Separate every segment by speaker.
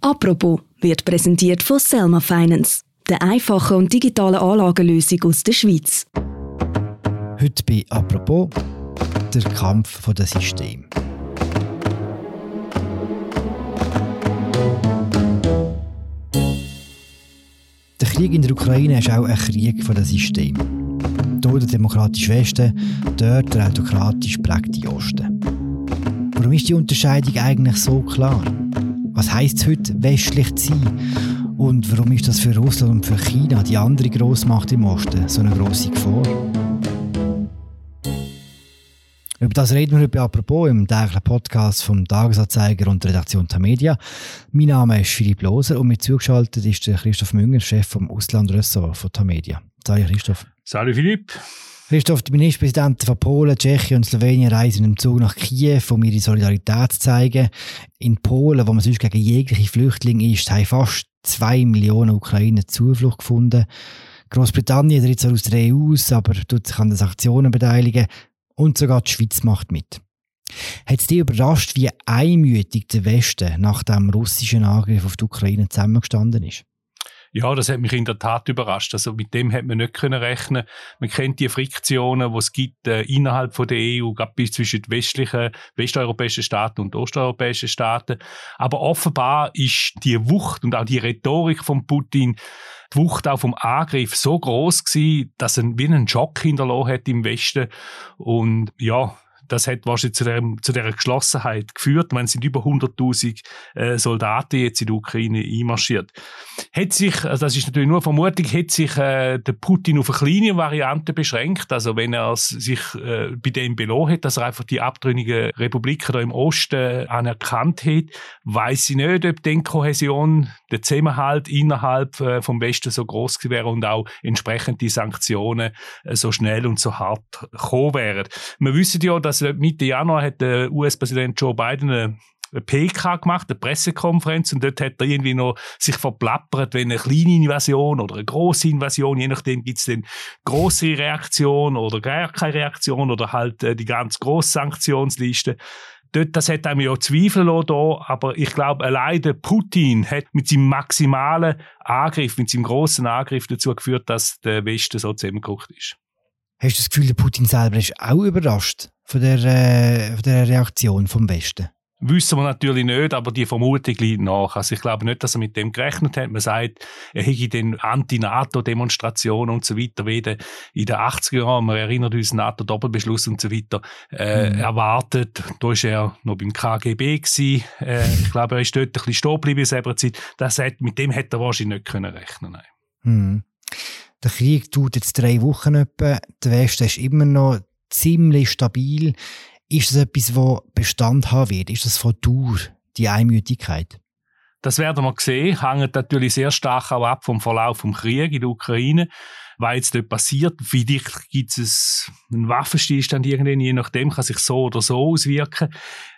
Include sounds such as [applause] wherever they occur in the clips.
Speaker 1: Apropos wird präsentiert von Selma Finance, der einfachen und digitalen Anlagenlösung aus der Schweiz.
Speaker 2: Heute bei Apropos der Kampf der System. Der Krieg in der Ukraine ist auch ein Krieg der System. Hier der demokratische Westen, dort der autokratisch prägte Osten. Warum ist die Unterscheidung eigentlich so klar? Was heisst es heute, westlich zu sein? Und warum ist das für Russland und für China, die andere Großmacht im Osten, so eine grosse Gefahr? Über das reden wir heute apropos im täglichen Podcast vom Tagesanzeiger und der Redaktion der Media. Mein Name ist Philipp Loser und mir zugeschaltet ist der Christoph Münger, Chef vom Auslandressort von Tamedia. Salut Christoph.
Speaker 3: Salut Philipp.
Speaker 2: Christoph, die Ministerpräsidenten von Polen, Tschechien und Slowenien reisen im Zug nach Kiew, um ihre Solidarität zu zeigen. In Polen, wo man sonst gegen jegliche Flüchtlinge ist, haben fast zwei Millionen Ukrainer Zuflucht gefunden. Großbritannien tritt zwar aus der EU aus, aber tut sich an den Sanktionen beteiligen. Und sogar die Schweiz macht mit. Hat es dich überrascht, wie einmütig der Westen nach dem russischen Angriff auf die Ukraine zusammengestanden ist?
Speaker 3: Ja, das hat mich in der Tat überrascht. Also mit dem hat man nicht können rechnen. Man kennt die Friktionen, die es gibt äh, innerhalb von der EU, gerade zwischen den westlichen, westeuropäischen Staaten und osteuropäischen Staaten. Aber offenbar ist die Wucht und auch die Rhetorik von Putin die Wucht auch vom Angriff so groß gewesen, dass er wie einen Schock hinterlassen hat im Westen. Und ja, das hat wahrscheinlich zu, der, zu dieser Geschlossenheit geführt. Man sind über 100.000 äh, Soldaten jetzt in die Ukraine einmarschiert. Hat sich, also das ist natürlich nur Vermutung, hat sich äh, der Putin auf eine kleine Variante beschränkt. Also wenn er sich äh, bei dem belohnt hat, dass er einfach die abtrünnigen Republiken da im Osten anerkannt hat, weiß ich nicht, ob die Kohäsion, der Zusammenhalt innerhalb äh, vom Westen so groß wäre und auch entsprechend die Sanktionen äh, so schnell und so hart gekommen wären. Wir wissen ja, dass also Mitte Januar hat der US-Präsident Joe Biden eine PK gemacht, eine Pressekonferenz, und dort hat er irgendwie noch sich verplappert, wenn eine kleine Invasion oder eine große Invasion, je nachdem gibt es dann große Reaktion oder gar keine Reaktion oder halt äh, die ganz grosse Sanktionsliste. Dort, das hat einem ja Zweifel da, aber ich glaube, allein der Putin hat mit seinem maximalen Angriff, mit seinem großen Angriff dazu geführt, dass der Westen so zusammengekocht ist.
Speaker 2: Hast du das Gefühl, der Putin selber ist auch überrascht von der, äh, von der Reaktion vom Westen?
Speaker 3: Wissen wir natürlich nicht, aber die Vermutung liegt nach. Also ich glaube nicht, dass er mit dem gerechnet hat. Man sagt, er hätte den Anti-NATO-Demonstrationen und so weiter wie in den 80er Jahren, man erinnert uns NATO-Doppelbeschluss und so weiter, äh, mhm. erwartet. Da war er noch beim KGB gewesen. Äh, ich glaube, er ist dort ein bisschen stehen geblieben in selber Zeit. Das hat, mit dem hätte er wahrscheinlich nicht können rechnen können.
Speaker 2: Mhm. Der Krieg tut jetzt drei Wochen etwa. Der Westen ist immer noch ziemlich stabil. Ist das etwas, das Bestand haben wird? Ist das von Dauer, die Einmütigkeit?
Speaker 3: Das werden wir sehen. Hängt natürlich sehr stark auch ab vom Verlauf des Krieges in der Ukraine was jetzt dort passiert. Vielleicht gibt es einen Waffenstillstand irgendwann, je nachdem kann sich so oder so auswirken.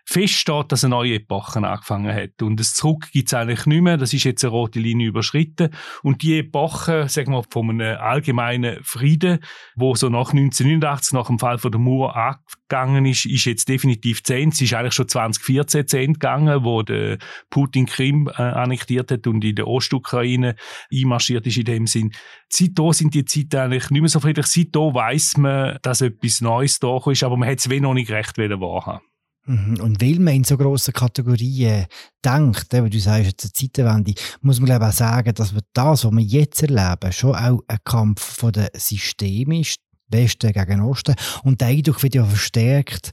Speaker 3: Fest steht, dass eine neue Epoche angefangen hat. Und das Zurück gibt es eigentlich nicht mehr. Das ist jetzt eine rote Linie überschritten. Und die Epoche, sagen wir, von einem allgemeinen Frieden, wo so nach 1989, nach dem Fall von der Mauer angegangen ist, ist jetzt definitiv zu Ende. Es ist eigentlich schon 2014 zu Ende gegangen, wo der Putin Krim äh, annektiert hat und in der Ostukraine einmarschiert ist in dem Sinn. Seitdem sind die Zeiten eigentlich nicht mehr so friedlich. Seitdem weiss man, dass etwas Neues da ist, aber man hat es noch nicht recht wahrhaben.
Speaker 2: Und weil man in so grossen Kategorien denkt, wie du sagst, jetzt eine Zeitenwende, muss man glaube auch sagen, dass wir das, was wir jetzt erleben, schon auch ein Kampf von den Systemen ist, Westen gegen Osten. Und der Eindruck wird ja verstärkt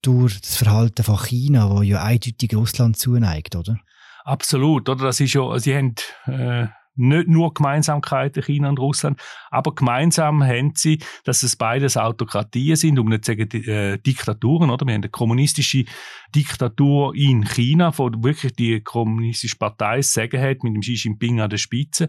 Speaker 2: durch das Verhalten von China, wo ja eindeutig Russland zuneigt, oder?
Speaker 3: Absolut, oder? Das ist ja, sie haben äh, nicht nur Gemeinsamkeiten China und Russland, aber gemeinsam haben sie, dass es beides Autokratien sind, um nicht zu sagen äh, Diktaturen, oder? Wir haben eine kommunistische Diktatur in China, wo wirklich die kommunistische Partei sagen hat, mit dem Xi Jinping an der Spitze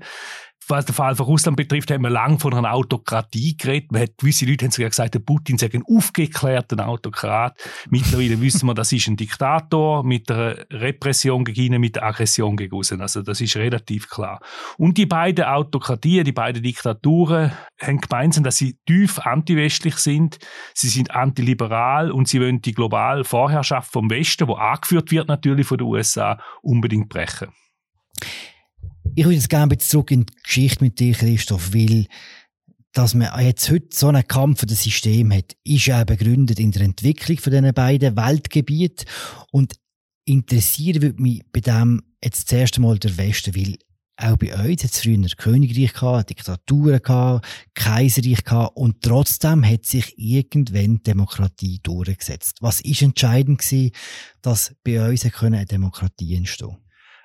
Speaker 3: was den Fall von Russland betrifft, haben wir lange von einer Autokratie geredet. Man hat, gewisse Leute haben sogar gesagt, der Putin sei ein aufgeklärter Autokrat. Mittlerweile [laughs] wissen wir, das ist ein Diktator mit der Repression gegen ihn, mit der Aggression gegen außen. Also das ist relativ klar. Und die beiden Autokratien, die beiden Diktaturen haben gemeinsam, dass sie tief antiwestlich sind. Sie sind antiliberal und sie wollen die globale Vorherrschaft vom Westen, wo angeführt wird natürlich von den USA, unbedingt brechen.
Speaker 2: Ich würde jetzt gerne zurück in die Geschichte mit dir, Christoph, weil dass man jetzt heute so einen Kampf für das System hat, ist ja begründet in der Entwicklung von diesen beiden Weltgebieten. Und interessieren würde mich bei dem jetzt zuerst einmal der Westen, weil auch bei uns hat es früher Königreich gehabt, Diktaturen gehabt, Kaiserreich gehabt und trotzdem hat sich irgendwann Demokratie durchgesetzt. Was ist entscheidend gewesen, dass bei uns eine Demokratie entstehen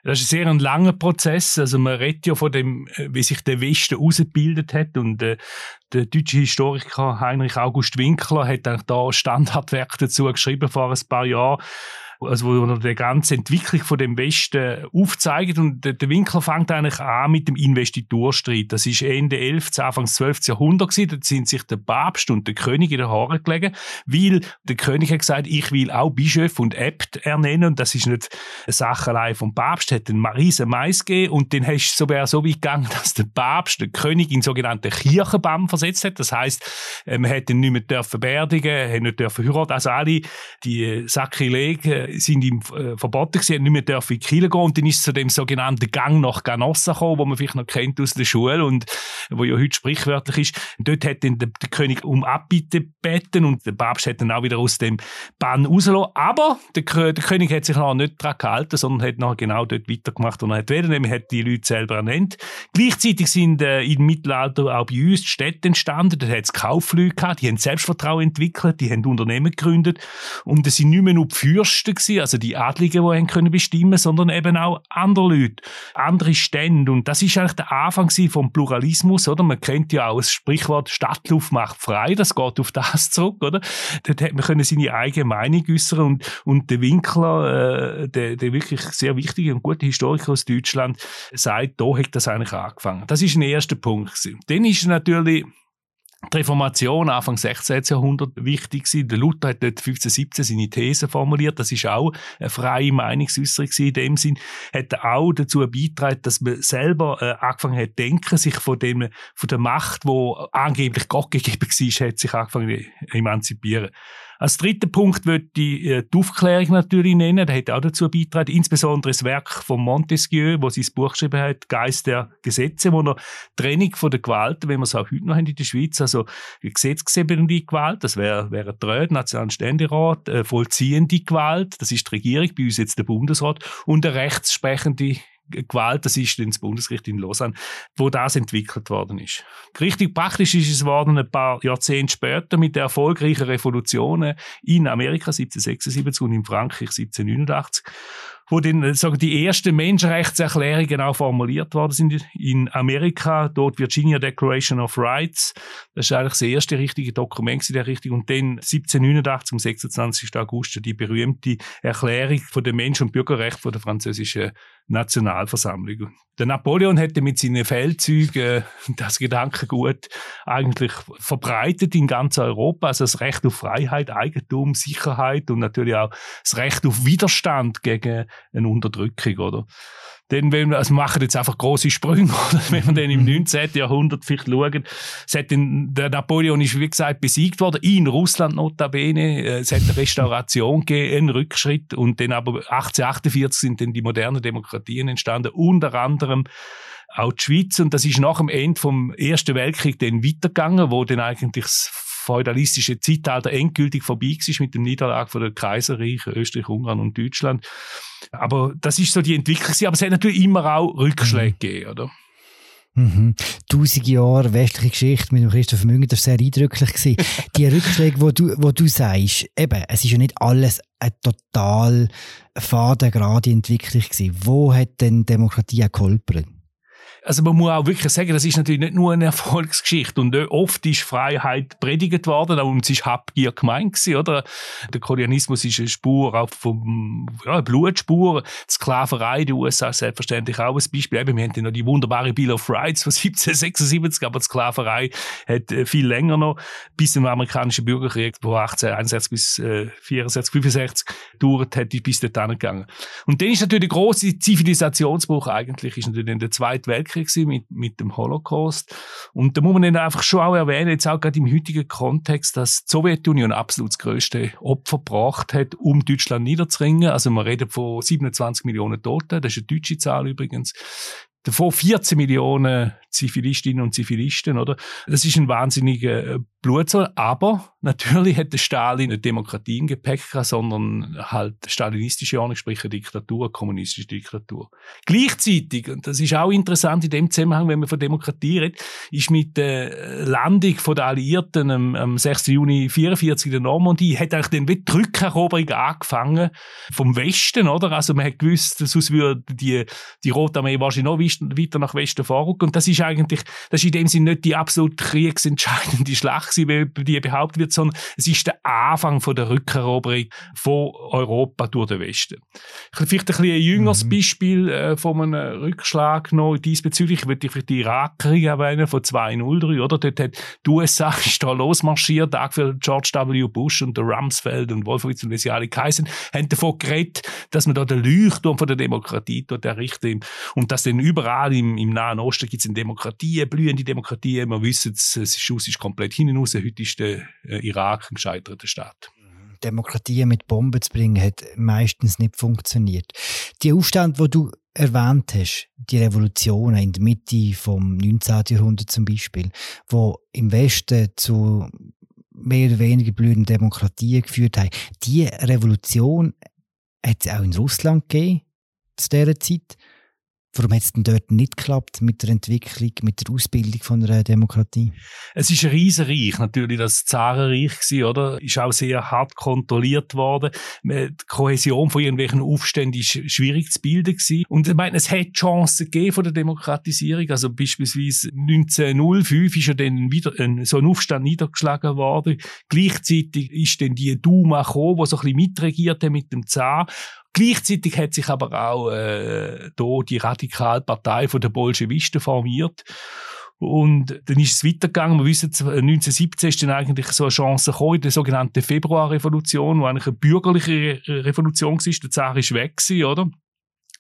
Speaker 3: das ist ein sehr langer Prozess. Also man redet ja von dem, äh, wie sich der Westen ausgebildet hat und äh, der deutsche Historiker Heinrich August Winkler hat eigentlich da Standardwerk dazu geschrieben vor ein paar Jahren also wo die ganze Entwicklung von dem Westen aufzeigt und der, Winkler fängt eigentlich an mit dem Investiturstreit. Das ist Ende 11., Anfang 12. Jahrhundert gewesen. Da sind sich der Papst und der König in den Haaren gelegen, weil der König hat gesagt, ich will auch Bischof und Abt ernennen und das ist nicht eine Sache vom Papst, hat einen riesen Mais gegeben und den hast du sogar so weit gegangen, dass der Papst den König in sogenannten Kirchenbann versetzt hat. Das heißt, äh, man hätte ihn nicht mehr dürfen beerdigen, hat nicht dürfen heiraten. Also alle die Sakrileg sind ihm äh, verboten gewesen, nicht mehr dürfen in die Kirche gehen und dann ist es zu dem sogenannten Gang nach Ganossa gekommen, wo man vielleicht noch kennt aus der Schule und wo ja heute sprichwörtlich ist. Und dort hat dann der, der, König um Abbitte gebeten und der Papst hat dann auch wieder aus dem Bann rausgelassen. Aber der, der König hat sich noch nicht daran gehalten, sondern hat noch genau dort weitergemacht, wo er hat wollen, nämlich hat die Leute selber ernannt. Gleichzeitig sind äh, im Mittelalter auch bei uns die Städte entstanden, da hat es Kaufleute gehabt, die haben Selbstvertrauen entwickelt, die haben Unternehmen gegründet und es sind nicht mehr nur die Fürsten gewesen, also die Adligen, die haben können bestimmen, sondern eben auch andere Leute, andere Stände. Und das ist eigentlich der Anfang vom Pluralismus, oder? Man kennt ja auch das Sprichwort Stadtluft macht frei, das geht auf das zurück, oder? Dort hat man können seine eigene Meinung äußern und, und der Winkler, äh, der, der wirklich sehr wichtige und gute Historiker aus Deutschland, sagt, da hat das eigentlich angefangen. Das ist ein erster Punkt gewesen. Dann ist natürlich die Reformation Anfang 16. Jahrhundert wichtig gewesen. Der Luther hat dort 1517 seine These formuliert. Das ist auch eine freie Meinungsäußerung in dem Sinn. Hat auch dazu beigetragen, dass man selber äh, angefangen hat denken, sich von dem, von der Macht, wo angeblich Gott gegeben war, hat sich angefangen zu emanzipieren. Als dritten Punkt würde ich äh, die Aufklärung natürlich nennen. Der hat auch dazu beigetragen. Insbesondere das Werk von Montesquieu, wo sein Buch geschrieben hat, Geist der Gesetze, wo er Trennung von der Gewalt, wenn wir es auch heute noch haben in der Schweiz, also gesetzgebende Gewalt, das wäre wäre der Röd, Nationalen Ständerat, äh, vollziehende Gewalt, das ist die Regierung, bei uns jetzt der Bundesrat, und eine rechtssprechende Gewalt, das ist das Bundesgericht in Lausanne, wo das entwickelt worden ist. Richtig praktisch ist es worden ein paar Jahrzehnte später mit der erfolgreichen Revolution in Amerika 1776 und in Frankreich 1789 wo dann äh, sagen die ersten Menschenrechtserklärungen auch formuliert worden sind in Amerika, dort Virginia Declaration of Rights. Das ist eigentlich das erste richtige Dokument in der Richtung. Und dann 1789, am 26. August, die berühmte Erklärung von den Menschen- und Bürgerrechten von der französischen Nationalversammlung. Der Napoleon hätte mit seinen Feldzügen das Gedankengut eigentlich verbreitet in ganz Europa, also das Recht auf Freiheit, Eigentum, Sicherheit und natürlich auch das Recht auf Widerstand gegen eine Unterdrückung, oder? Denn wenn wir, also machen jetzt einfach große Sprünge, [laughs] oder? wenn wir dann im 19. Mhm. Jahrhundert vielleicht schauen, es hat den, der Napoleon ist, wie gesagt, besiegt worden, in Russland notabene, äh, es hat eine Restauration gegeben, einen Rückschritt und dann aber 1848 sind dann die modernen Demokratien entstanden, unter anderem auch die Schweiz und das ist nach dem Ende vom Ersten Weltkrieg dann weitergegangen, wo dann eigentlich das feudalistische Zeitalter endgültig vorbei war mit dem Niederlag von der Kaiserreich, Österreich, Ungarn und Deutschland. Aber das ist so die Entwicklung. Aber es hat natürlich immer auch Rückschläge mhm. gegeben, oder?
Speaker 2: Mhm. Tausend Jahre westliche Geschichte mit dem Christoph Münger, das war sehr eindrücklich. Gewesen. [laughs] die Rückschläge, wo du, wo du sagst, eben, es ist ja nicht alles eine total fadengerade Entwicklung gewesen. Wo hat denn Demokratie geholpert?
Speaker 3: Also man muss auch wirklich sagen, das ist natürlich nicht nur eine [laughs] Erfolgsgeschichte und oft ist Freiheit predigt worden, aber es ist Habgier gemeint gewesen, oder? Der Kolonialismus ist eine Spur auch vom, ja, Blutspur. Die Sklaverei den USA ist selbstverständlich auch ein Beispiel. Eben, wir haben noch die wunderbare Bill of Rights von [laughs] 1776, aber die Sklaverei hat äh, viel länger noch, bis zum amerikanischen Bürgerkrieg, wo 1861 bis äh, 64, 65 dauert hat, bis dort gegangen. Und dann ist natürlich der große Zivilisationsbruch eigentlich, ist natürlich in der Zweiten Weltkrieg Weltkrieg mit, mit dem Holocaust. Und da muss man dann einfach schon auch erwähnen, jetzt auch gerade im heutigen Kontext, dass die Sowjetunion absolut das größte Opfer gebracht hat, um Deutschland niederzuringen. Also man redet von 27 Millionen Toten, das ist eine deutsche Zahl übrigens. davon 14 Millionen Zivilistinnen und Zivilisten, oder? Das ist ein wahnsinniger äh, Blutzoll, aber natürlich hat der Stalin eine Demokratie im Gepäck gehabt, sondern halt stalinistische Ordnung, sprich eine Diktatur, eine kommunistische Diktatur. Gleichzeitig, und das ist auch interessant in dem Zusammenhang, wenn man von Demokratie redet, ist mit der Landung der Alliierten am, am 6. Juni 1944 in der Normandie, hat eigentlich dann die Rückeroberung angefangen vom Westen, oder? Also man hat gewusst, sonst würde die, die Rote Armee wahrscheinlich noch weiter nach Westen vorrücken und das ist eigentlich, das ist in dem Sinne nicht die absolut kriegsentscheidende Schlacht wie die behauptet wird, sondern es ist der Anfang von der Rückeroberung von Europa durch den Westen. Vielleicht ein bisschen ein jüngeres mhm. Beispiel äh, von einem Rückschlag noch diesbezüglich, würde ich vielleicht die Irakkrieg erwähnen von 203, oder? Dort hat die USA [laughs] ist da losmarschiert, für George W. Bush und der Rumsfeld und Wolfowitz und wie sie alle geheißen, haben davon geredet, dass man da den Leuchtturm von der Demokratie dort errichten und dass dann überall im, im Nahen Osten gibt es eine Demokratie, blühende Demokratie, wir wissen, es Schuss ist komplett hinten raus, heute ist der äh, Irak ein gescheiterter Staat.
Speaker 2: Demokratie mit Bomben zu bringen, hat meistens nicht funktioniert. Die Aufstände, wo du erwähnt hast, die Revolutionen in der Mitte vom 19. Jahrhundert zum Beispiel, wo im Westen zu mehr oder weniger blühenden Demokratien geführt haben, die Revolution hat es auch in Russland gegeben, zu dieser Zeit. Warum hat es denn dort nicht geklappt mit der Entwicklung, mit der Ausbildung von einer Demokratie?
Speaker 3: Es ist ein Riesenreich, natürlich das Zarenreich gewesen, oder? Ist auch sehr hart kontrolliert worden. Die Kohäsion von irgendwelchen Aufständen ist schwierig zu bilden gewesen. Und ich meine, es hat Chancen gegeben von der Demokratisierung. Also beispielsweise 1905 ist ja dann wieder ein, so ein Aufstand niedergeschlagen worden. Gleichzeitig ist dann die Duma gekommen, die so ein bisschen mitregiert hat mit dem Zar. Gleichzeitig hat sich aber auch äh, da die Radikalpartei der Bolschewisten formiert. Und dann ist es weitergegangen. Wir wissen, 1917 ist dann eigentlich so eine Chance gekommen, die sogenannte Februarrevolution, wo eigentlich eine bürgerliche Revolution war. Der Zar ist weg gewesen, oder?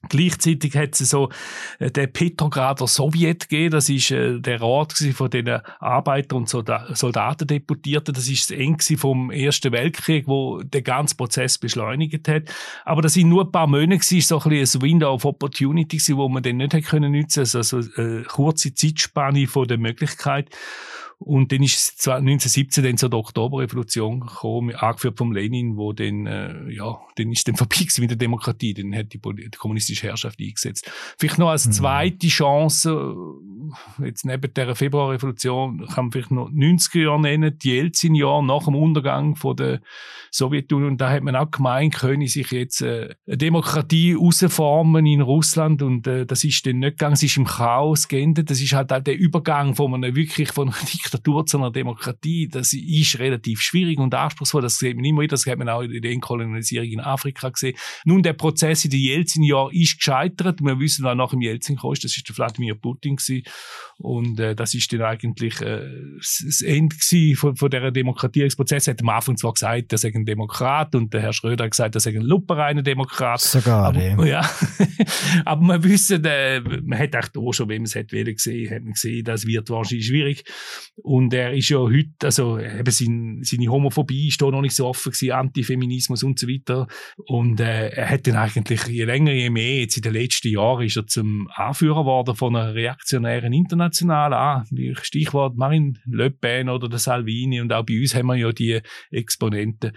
Speaker 3: Gleichzeitig hat es so äh, den Petrograder Sowjet gegeben, das ist äh, der Rat von den Arbeiter- und Soldatendeputierten, das ist das eng vom Ersten Weltkrieg, wo der ganze Prozess beschleunigt hat. Aber das sind nur ein paar Monate gewesen, so ein, ein Window of Opportunity gewesen, wo man dann nicht hätte können nutzen, also, also eine kurze Zeitspanne von der Möglichkeit. Und dann ist es 1917 dann zur Oktoberrevolution gekommen, angeführt vom Lenin, wo dann, äh, ja, dann ist dann [laughs] vorbei mit der Demokratie, dann hat die, die kommunistische Herrschaft eingesetzt. Vielleicht noch als mhm. zweite Chance, äh, jetzt neben der Februarrevolution, kann man vielleicht noch 90er Jahre nennen, die Jelzin-Jahre nach dem Untergang von der Sowjetunion, da hat man auch gemeint, könne sich jetzt äh, eine Demokratie rausformen in Russland und äh, das ist dann nicht gegangen, es ist im Chaos geendet, das ist halt auch der Übergang von einer wirklich von einer Diktatur zu einer Demokratie, das ist relativ schwierig und anspruchsvoll. Das sieht man immer wieder, das hat man auch in der Kolonialisierung in Afrika gesehen. Nun, der Prozess in den Jelzin-Jahren ist gescheitert. Wir wissen, wer nach dem Jelzin kam, das ist der Wladimir Putin gewesen. Und äh, das ist dann eigentlich äh, das Ende von, von dieser Demokratierungsprozess. Er hat am Anfang zwar gesagt, er sei ein Demokrat und der Herr Schröder hat gesagt, er sei ein lupereiner Demokrat.
Speaker 2: Sogar,
Speaker 3: aber, ja. [laughs] aber man wissen, äh, man hat auch schon, wenn man es hat gesehen, hat man gesehen, das wird wahrscheinlich schwierig. Und er ist ja heute, also eben sein, seine Homophobie ist da noch nicht so offen gewesen, Antifeminismus und so weiter. Und äh, er hat dann eigentlich je länger, je mehr, jetzt in den letzten Jahren ist er zum Anführer geworden von einer reaktionären Internationalen. Ah, Stichwort Marine Le Pen oder der Salvini und auch bei uns haben wir ja die Exponenten.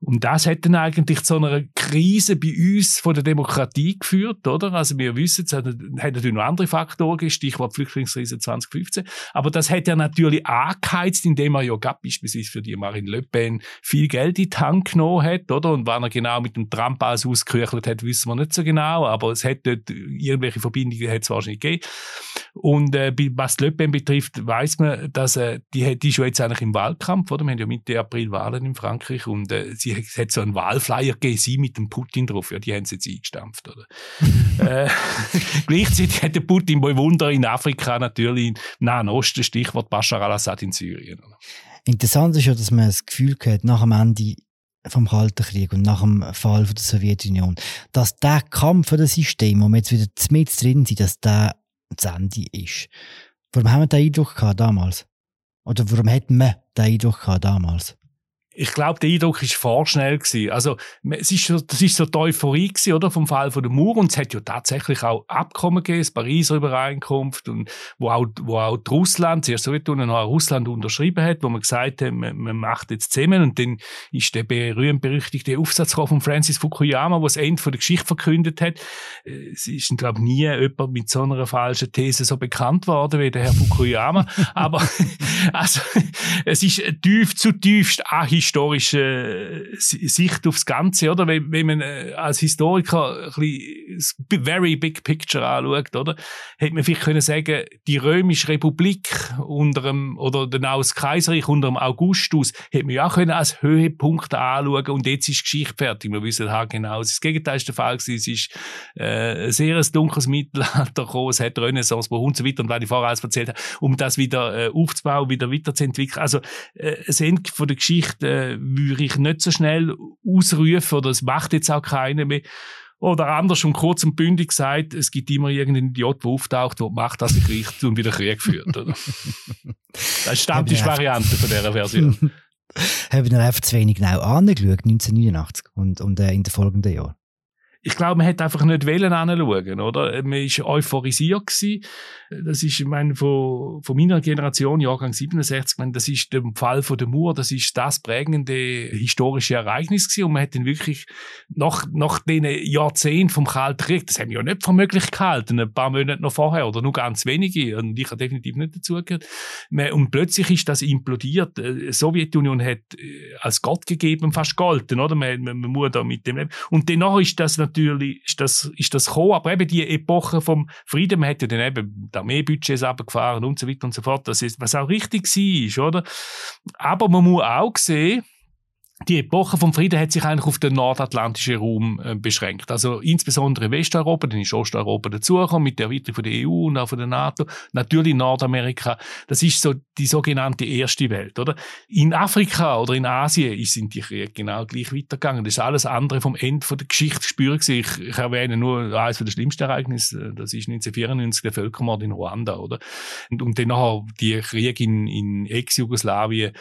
Speaker 3: Und das hat dann eigentlich zu einer Krise bei uns von der Demokratie geführt, oder? Also wir wissen, es hat, hat natürlich noch andere Faktoren Stichwort Flüchtlingskrise 2015, aber das hat ja natürlich bisschen angeheizt, indem er ja gab, beispielsweise für die Marine Le Pen viel Geld in die Hand genommen hat, oder? Und wann er genau mit dem Trump alles ausgeküchelt hat, wissen wir nicht so genau, aber es hat dort irgendwelche Verbindungen hat es wahrscheinlich gegeben. Und äh, was Le Pen betrifft, weiß man, dass äh, die, die ist ja jetzt eigentlich im Wahlkampf, oder? Wir haben ja Mitte April Wahlen in Frankreich und äh, sie hat so einen Wahlflyer gegeben, sie mit dem Putin drauf, ja, die haben sie jetzt eingestampft, oder? [laughs] äh, [laughs] gleichzeitig hat der Putin bei Wunder in Afrika natürlich im Nahen Osten, Stichwort Bashar al-Assad in Syrien. Oder?
Speaker 2: Interessant ist ja, dass man das Gefühl hat, nach dem Ende vom Kalten Krieg und nach dem Fall von der Sowjetunion, dass der Kampf für das System, wo wir jetzt wieder mit drin sind, dass der zu Ende ist. Warum haben wir den Eindruck gehabt damals? Oder warum hätten wir den Eindruck gehabt damals?
Speaker 3: Ich glaube, der Eindruck ist vorschnell gewesen. Also, es ist so, das ist so die Euphorie gewesen, oder? Vom Fall von der Mauer. Und es hat ja tatsächlich auch Abkommen gegeben, das Pariser Übereinkunft, und wo auch, wo auch Russland, zuerst Sowjetunion, auch Russland unterschrieben hat, wo man gesagt hat, man, man macht jetzt zusammen. Und dann ist der berühmt-berüchtigte Aufsatz von Francis Fukuyama, der das Ende der Geschichte verkündet hat. Es ist, glaube nie jemand mit so einer falschen These so bekannt worden wie der Herr Fukuyama. [laughs] Aber, also, es ist tief, zutiefst ahistorische Sicht aufs Ganze, oder? Wenn, wenn man äh, als Historiker ein das very big picture anschaut, oder? Hätte man vielleicht können sagen, die Römische Republik unter dem, oder dann auch das Kaiserreich unter dem Augustus, hätte man ja auch können als Höhepunkt anschauen und jetzt ist Geschichte fertig. Wir wissen halt genau, das Gegenteil ist der Fall gewesen. Es ist, äh, ein sehr dunkles Mittelalter gekommen, es hat Renaissance und so weiter und was ich vorher alles erzählt habe, um das wieder äh, aufzubauen, wieder weiterzuentwickeln. Also, äh, das Ende von der Geschichte äh, würde ich nicht so schnell ausrufen oder es macht jetzt auch keiner mehr. Oder anders und kurz und bündig gesagt, es gibt immer irgendeinen Idiot, der auftaucht, der macht, dass sich richtet und wieder Krieg führt. Oder? [laughs] Das ist Stammtisch-Variante von dieser Version. [laughs]
Speaker 2: Haben wir einfach zu wenig genau angeschaut, 1989 und, und äh, in den folgenden Jahren?
Speaker 3: Ich glaube, man hätte einfach nicht wollen anschauen, oder? Man war euphorisiert gewesen. Das ist, ich meine, von, von meiner Generation, Jahrgang 67, ich meine, das ist der Fall von der Mauer, das ist das prägende historische Ereignis gewesen. Und man hat dann wirklich nach, nach den Jahrzehnten vom Kalten Krieg, das haben wir ja nicht für möglich gehalten, ein paar Monate noch vorher, oder nur ganz wenige, und ich habe definitiv nicht dazugehört. Und plötzlich ist das implodiert. Die Sowjetunion hat äh, als Gott gegeben fast golden, oder? Man, man, man muss da mit dem. Und danach ist das natürlich ist das, ist das gekommen. Aber eben die Epoche vom Frieden, man hat ja dann eben die Armeebudgets abgefahren und so weiter und so fort. Das ist, was auch richtig war, oder? Aber man muss auch sehen, die Epoche vom Frieden hat sich eigentlich auf den nordatlantischen Raum äh, beschränkt. Also insbesondere Westeuropa, dann ist Osteuropa dazugekommen mit der Erweiterung von der EU und auch von der NATO. Natürlich Nordamerika. Das ist so die sogenannte erste Welt, oder? In Afrika oder in Asien sind die Kriege genau gleich weitergegangen. Das ist alles andere vom Ende der Geschichte spüren. Ich, ich erwähne nur eines der schlimmsten Ereignisse. Das ist 1994 der Völkermord in Ruanda, oder? Und, und dann nachher die Kriege in, in Ex-Jugoslawien,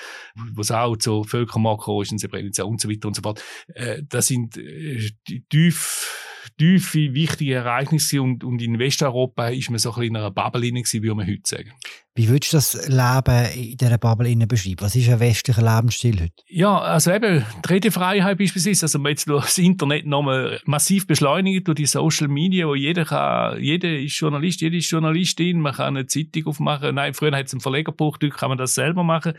Speaker 3: wo es auch zu Völkermord kam, ist Srebrenica und so weiter und so fort. Äh, das sind äh, tief tiefe, wichtige Ereignisse und, und in Westeuropa ist man so ein bisschen in einer Bubble gewesen, wie man heute sagen.
Speaker 2: Wie würdest du das Leben in dieser Bubble beschreiben? Was ist ein westlicher Lebensstil heute?
Speaker 3: Ja, also eben, die Redefreiheit beispielsweise, also man jetzt das Internet nochmal massiv beschleunigt durch die Social Media, wo jeder kann, jeder ist Journalist, jede ist Journalistin, man kann eine Zeitung aufmachen. Nein, früher hat es einen Verlegerbuch, heute kann man das selber machen.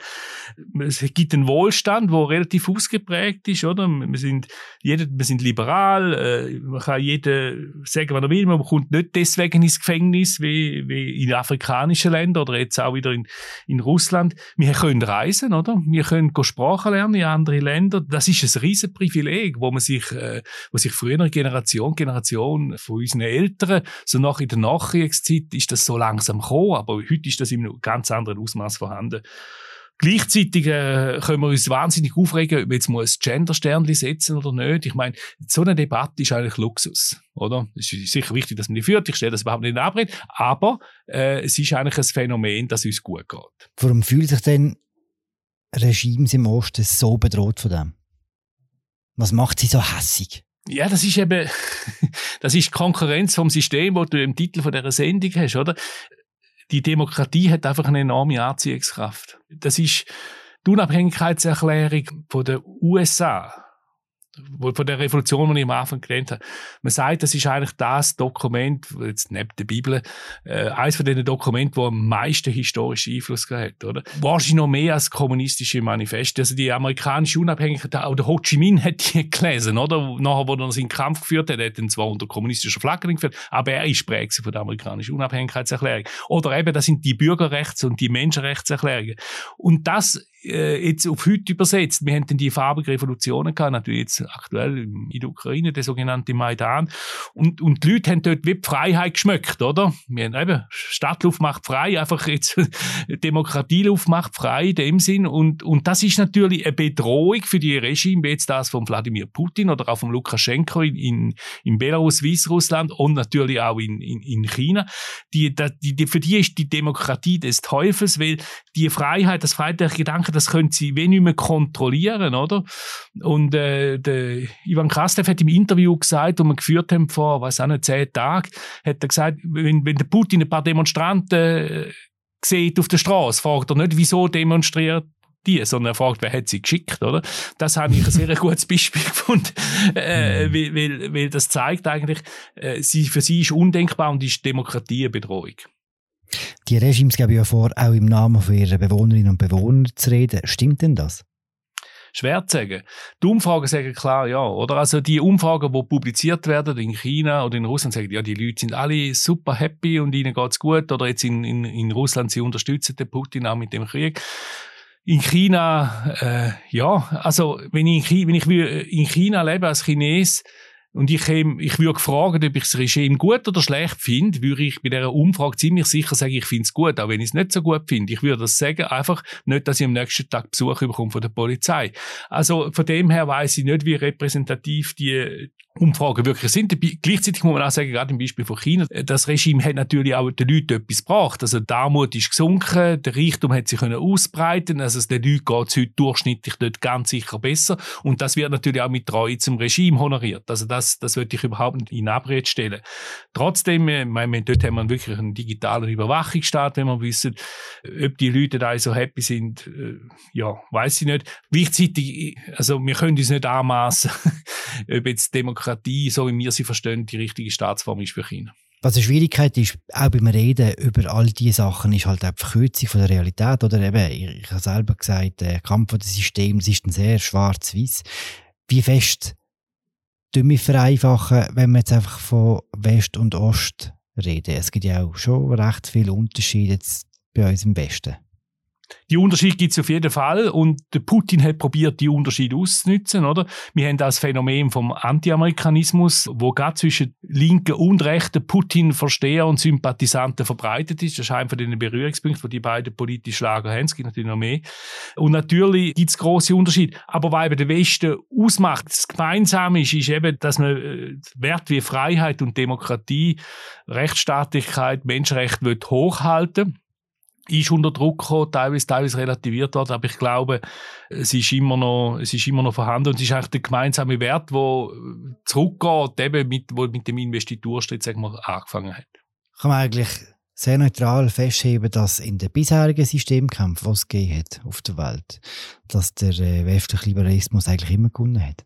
Speaker 3: Es gibt einen Wohlstand, der relativ ausgeprägt ist, oder? Wir sind, jeder, wir sind liberal, äh, man kann jeder sagen, was er will, man kommt nicht deswegen ins Gefängnis, wie, wie in afrikanischen Ländern oder jetzt auch wieder in, in Russland. Wir können reisen, oder? Wir können Sprachen lernen in andere Länder. Das ist ein riesen Privileg, wo man sich, äh, wo sich früher eine Generation, Generation von unseren Eltern, so nach in der Nachkriegszeit ist das so langsam gekommen, aber heute ist das in einem ganz anderen Ausmaß vorhanden. Gleichzeitig äh, können wir uns wahnsinnig aufregen, ob wir jetzt ein Gender-Sternchen setzen oder nicht. Ich meine, so eine Debatte ist eigentlich Luxus, oder? Es ist sicher wichtig, dass man die führt. Ich stelle das überhaupt nicht in Abrede. Aber äh, es ist eigentlich ein Phänomen, dass es uns gut geht.
Speaker 2: Warum fühlen sich denn Regimes im Osten so bedroht von dem? Was macht sie so hässig?
Speaker 3: Ja, das ist eben, [laughs] das ist Konkurrenz vom System, wo du im Titel von dieser Sendung hast, oder? Die Demokratie hat einfach eine enorme Anziehungskraft. Das ist die Unabhängigkeitserklärung von der USA von der Revolution, die ich am Anfang genannt habe. Man sagt, das ist eigentlich das Dokument, jetzt neben der Bibel, äh, eines von den Dokumenten, wo am meisten historischen Einfluss hat, oder? Wahrscheinlich noch mehr als kommunistische Manifeste. Also die amerikanische Unabhängigkeit, auch der Ho Chi Minh hat die gelesen, oder? Nachher, wo er seinen Kampf geführt hat, hat er zwar unter kommunistischer Flagge geführt, aber er ist prägt von der amerikanischen Unabhängigkeitserklärung. Oder eben, das sind die Bürgerrechts- und die Menschenrechtserklärungen. Und das äh, jetzt auf heute übersetzt. Wir haben dann die farbigen Revolutionen gehabt, natürlich jetzt aktuell in der Ukraine, der sogenannte Maidan. Und, und die Leute haben dort wie die Freiheit geschmeckt, oder? Wir haben eben, Stadtluft macht frei, einfach jetzt [laughs] Demokratieluft macht frei in dem Sinn. Und, und das ist natürlich eine Bedrohung für die Regime, wie jetzt das von Wladimir Putin oder auch von Lukaschenko in, in, in Belarus, Weißrussland und natürlich auch in, in, in China. Die, die, die, für die ist die Demokratie des Teufels, weil die Freiheit, das freiheitliche Gedanke denken, das können sie wenig nicht mehr kontrollieren, oder? Und äh, der Ivan Krastev hat im Interview gesagt, das wir geführt haben vor, was auch nicht, zehn Tagen, hat er gesagt, wenn, wenn der Putin ein paar Demonstranten äh, sieht auf der Straße, fragt er nicht, wieso demonstriert die, sondern er fragt, wer hat sie geschickt, oder? Das habe ich ein sehr [laughs] gutes Beispiel gefunden, äh, mhm. weil, weil, weil das zeigt eigentlich, äh, sie, für sie ist undenkbar und ist Demokratie eine Bedrohung.
Speaker 2: Die Regimes geben ja vor, auch im Namen von ihren Bewohnerinnen und Bewohnern zu reden. Stimmt denn das?
Speaker 3: Schwer zu sagen. Die Umfragen sagen klar ja, oder? Also die Umfragen, die publiziert werden in China oder in Russland, sagen ja, die Leute sind alle super happy und ihnen geht's gut. Oder jetzt in, in, in Russland, sie unterstützen den Putin auch mit dem Krieg. In China, äh, ja, also wenn ich, wenn ich in China lebe als Chines, und ich, ich würde fragen, ob ich das Regime gut oder schlecht finde, würde ich bei dieser Umfrage ziemlich sicher sagen, ich finde es gut, auch wenn ich es nicht so gut finde. Ich würde das sagen, einfach nicht, dass ich am nächsten Tag Besuch bekomme von der Polizei. Also von dem her weiß ich nicht, wie repräsentativ die Umfragen wirklich sind. Gleichzeitig muss man auch sagen, gerade im Beispiel von China, das Regime hat natürlich auch den Leuten etwas gebracht. Also die Armut ist gesunken, der Reichtum hat sich können ausbreiten, also den Leuten geht es heute durchschnittlich dort ganz sicher besser und das wird natürlich auch mit Treue zum Regime honoriert. Also das, das würde ich überhaupt nicht in Abrede stellen. Trotzdem, äh, ich meine, dort haben wir wirklich einen digitalen Überwachungsstaat, wenn wir wissen, ob die Leute da so happy sind, äh, ja, weiß ich nicht. Gleichzeitig, also wir können uns nicht anmaßen, [laughs] ob jetzt Demokratie, so wie wir sie verstehen, die richtige Staatsform ist für China.
Speaker 2: Was eine Schwierigkeit ist, auch beim Reden über all diese Sachen, ist halt auch die Verkürzung von der Realität. Oder eben, ich, ich habe selber gesagt, der Kampf des Systems ist ein sehr schwarz-weiß. Wie fest wir vereinfachen, wenn wir jetzt einfach von West und Ost reden? Es gibt ja auch schon recht viele Unterschiede bei uns im Westen.
Speaker 3: Die Unterschiede gibt es auf jeden Fall und der Putin hat probiert, die Unterschiede auszunutzen, oder? Wir haben das Phänomen vom Anti-Amerikanismus, wo gerade zwischen linken und rechten Putin-Versteher und Sympathisanten verbreitet ist. Das ist einer von den Berührungspunkten, wo die beiden politischen Lager haben. Es gibt natürlich noch mehr. Und natürlich gibt es grosse Unterschiede. Aber weil der Westen ausmacht, das Gemeinsame ist, ist eben, dass man äh, Werte wie Freiheit und Demokratie, Rechtsstaatlichkeit, Menschenrechte hochhalten will ist unter Druck gekommen, teilweise, teilweise relativiert worden, aber ich glaube, es ist immer noch, es ist immer noch vorhanden und es ist eigentlich der gemeinsame Wert, der zurückgeht, eben mit, wo mit dem Investiturschritt, sagen wir, angefangen hat.
Speaker 2: Kann man eigentlich sehr neutral festheben, dass in den bisherigen Systemkämpfen, die es gegeben hat auf der Welt, dass der äh, westliche Liberalismus eigentlich immer gewonnen hat.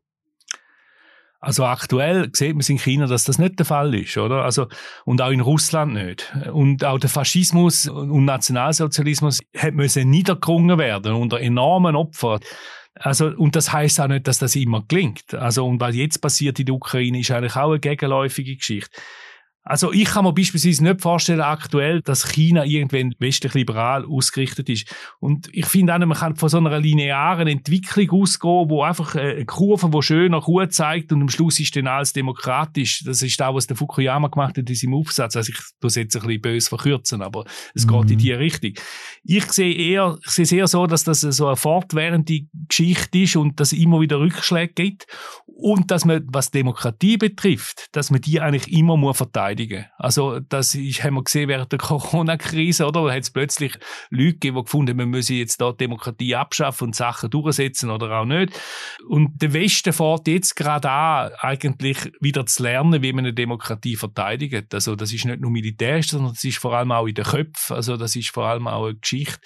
Speaker 3: Also aktuell sieht man in China, dass das nicht der Fall ist, oder? Also, und auch in Russland nicht. Und auch der Faschismus und Nationalsozialismus hat müssen niedergerungen werden unter enormen Opfern. Also, und das heißt auch nicht, dass das immer gelingt. Also, und was jetzt passiert in der Ukraine, ist eigentlich auch eine gegenläufige Geschichte. Also ich kann mir beispielsweise nicht vorstellen aktuell, dass China irgendwann westlich liberal ausgerichtet ist. Und ich finde auch, man kann von so einer linearen Entwicklung ausgehen, wo einfach eine Kurve, die schön nach Ruhe zeigt und am Schluss ist dann alles demokratisch. Das ist das, was der Fukuyama gemacht hat in seinem Aufsatz. Also ich tue es jetzt ein bisschen böse verkürzen, aber es mhm. geht in die Richtung. Ich sehe eher, ich sehe es eher so, dass das so eine fortwährende Geschichte ist und dass es immer wieder Rückschläge gibt und dass man, was Demokratie betrifft, dass man die eigentlich immer muss verteidigen verteidigen. Also das ist, haben wir gesehen während der Corona-Krise, oder? Da hat es plötzlich Leute gegeben, die gefunden haben, wir müssen jetzt da Demokratie abschaffen und Sachen durchsetzen oder auch nicht. Und der Westen fährt jetzt gerade an, eigentlich wieder zu lernen, wie man eine Demokratie verteidigt. Also das ist nicht nur militärisch, sondern das ist vor allem auch in den Köpfen. Also das ist vor allem auch eine Geschichte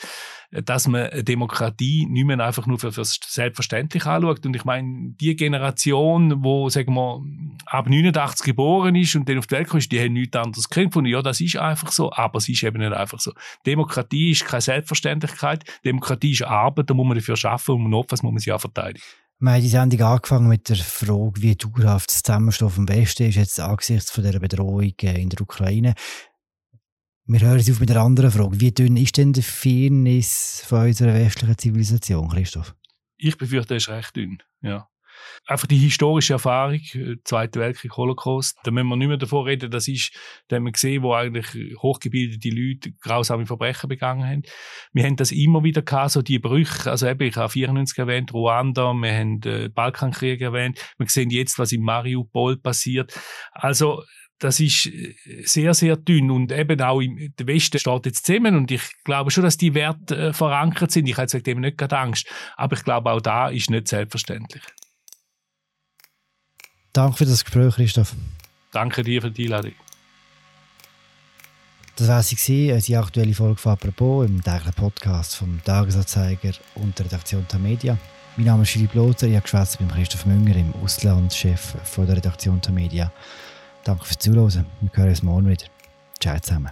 Speaker 3: dass man Demokratie nicht mehr einfach nur für, selbstverständlich anschaut. Und ich meine, die Generation, wo sagen wir, ab 89 geboren ist und dann auf die Welt kommt, die haben nichts anderes gefunden. Ja, das ist einfach so, aber es ist eben nicht einfach so. Demokratie ist keine Selbstverständlichkeit. Demokratie ist Arbeit, da muss man dafür arbeiten und notfalls muss man sie auch verteidigen.
Speaker 2: Wir haben die Sendung angefangen mit der Frage, wie dauerhaft das Zusammenstoff im Westen ist, jetzt angesichts von der Bedrohung äh, in der Ukraine. Wir hören es auf mit einer anderen Frage. Wie dünn ist denn der Fairness von unserer westlichen Zivilisation, Christoph?
Speaker 3: Ich befürchte, er ist recht dünn, ja. Einfach die historische Erfahrung, äh, Zweiter Weltkrieg, Holocaust, da müssen wir nicht mehr davon reden, das ist, da haben wir gesehen, wo eigentlich hochgebildete Leute grausame Verbrechen begangen haben. Wir haben das immer wieder gehabt, so die Brüche, also eben, ich habe 94 erwähnt, Ruanda, wir haben den Balkankrieg erwähnt, wir sehen jetzt, was in Mariupol passiert. Also, das ist äh, sehr, sehr dünn und eben auch im der Westen steht jetzt zusammen und ich glaube schon, dass die Werte äh, verankert sind. Ich habe jetzt eben nicht gerade Angst, aber ich glaube auch da ist nicht selbstverständlich.
Speaker 2: Danke für das Gespräch, Christoph.
Speaker 3: Danke dir für die Einladung.
Speaker 2: Das war sie, unsere aktuelle Folge von «Apropos» im täglichen Podcast vom Tagesanzeiger und der Redaktion der Media. Mein Name ist Philipp Lothar, ich habe mit Christoph Münger, im Auslandschef von der Redaktion der Media. Danke fürs Zuhören. Wir hören uns morgen wieder. Ciao zusammen.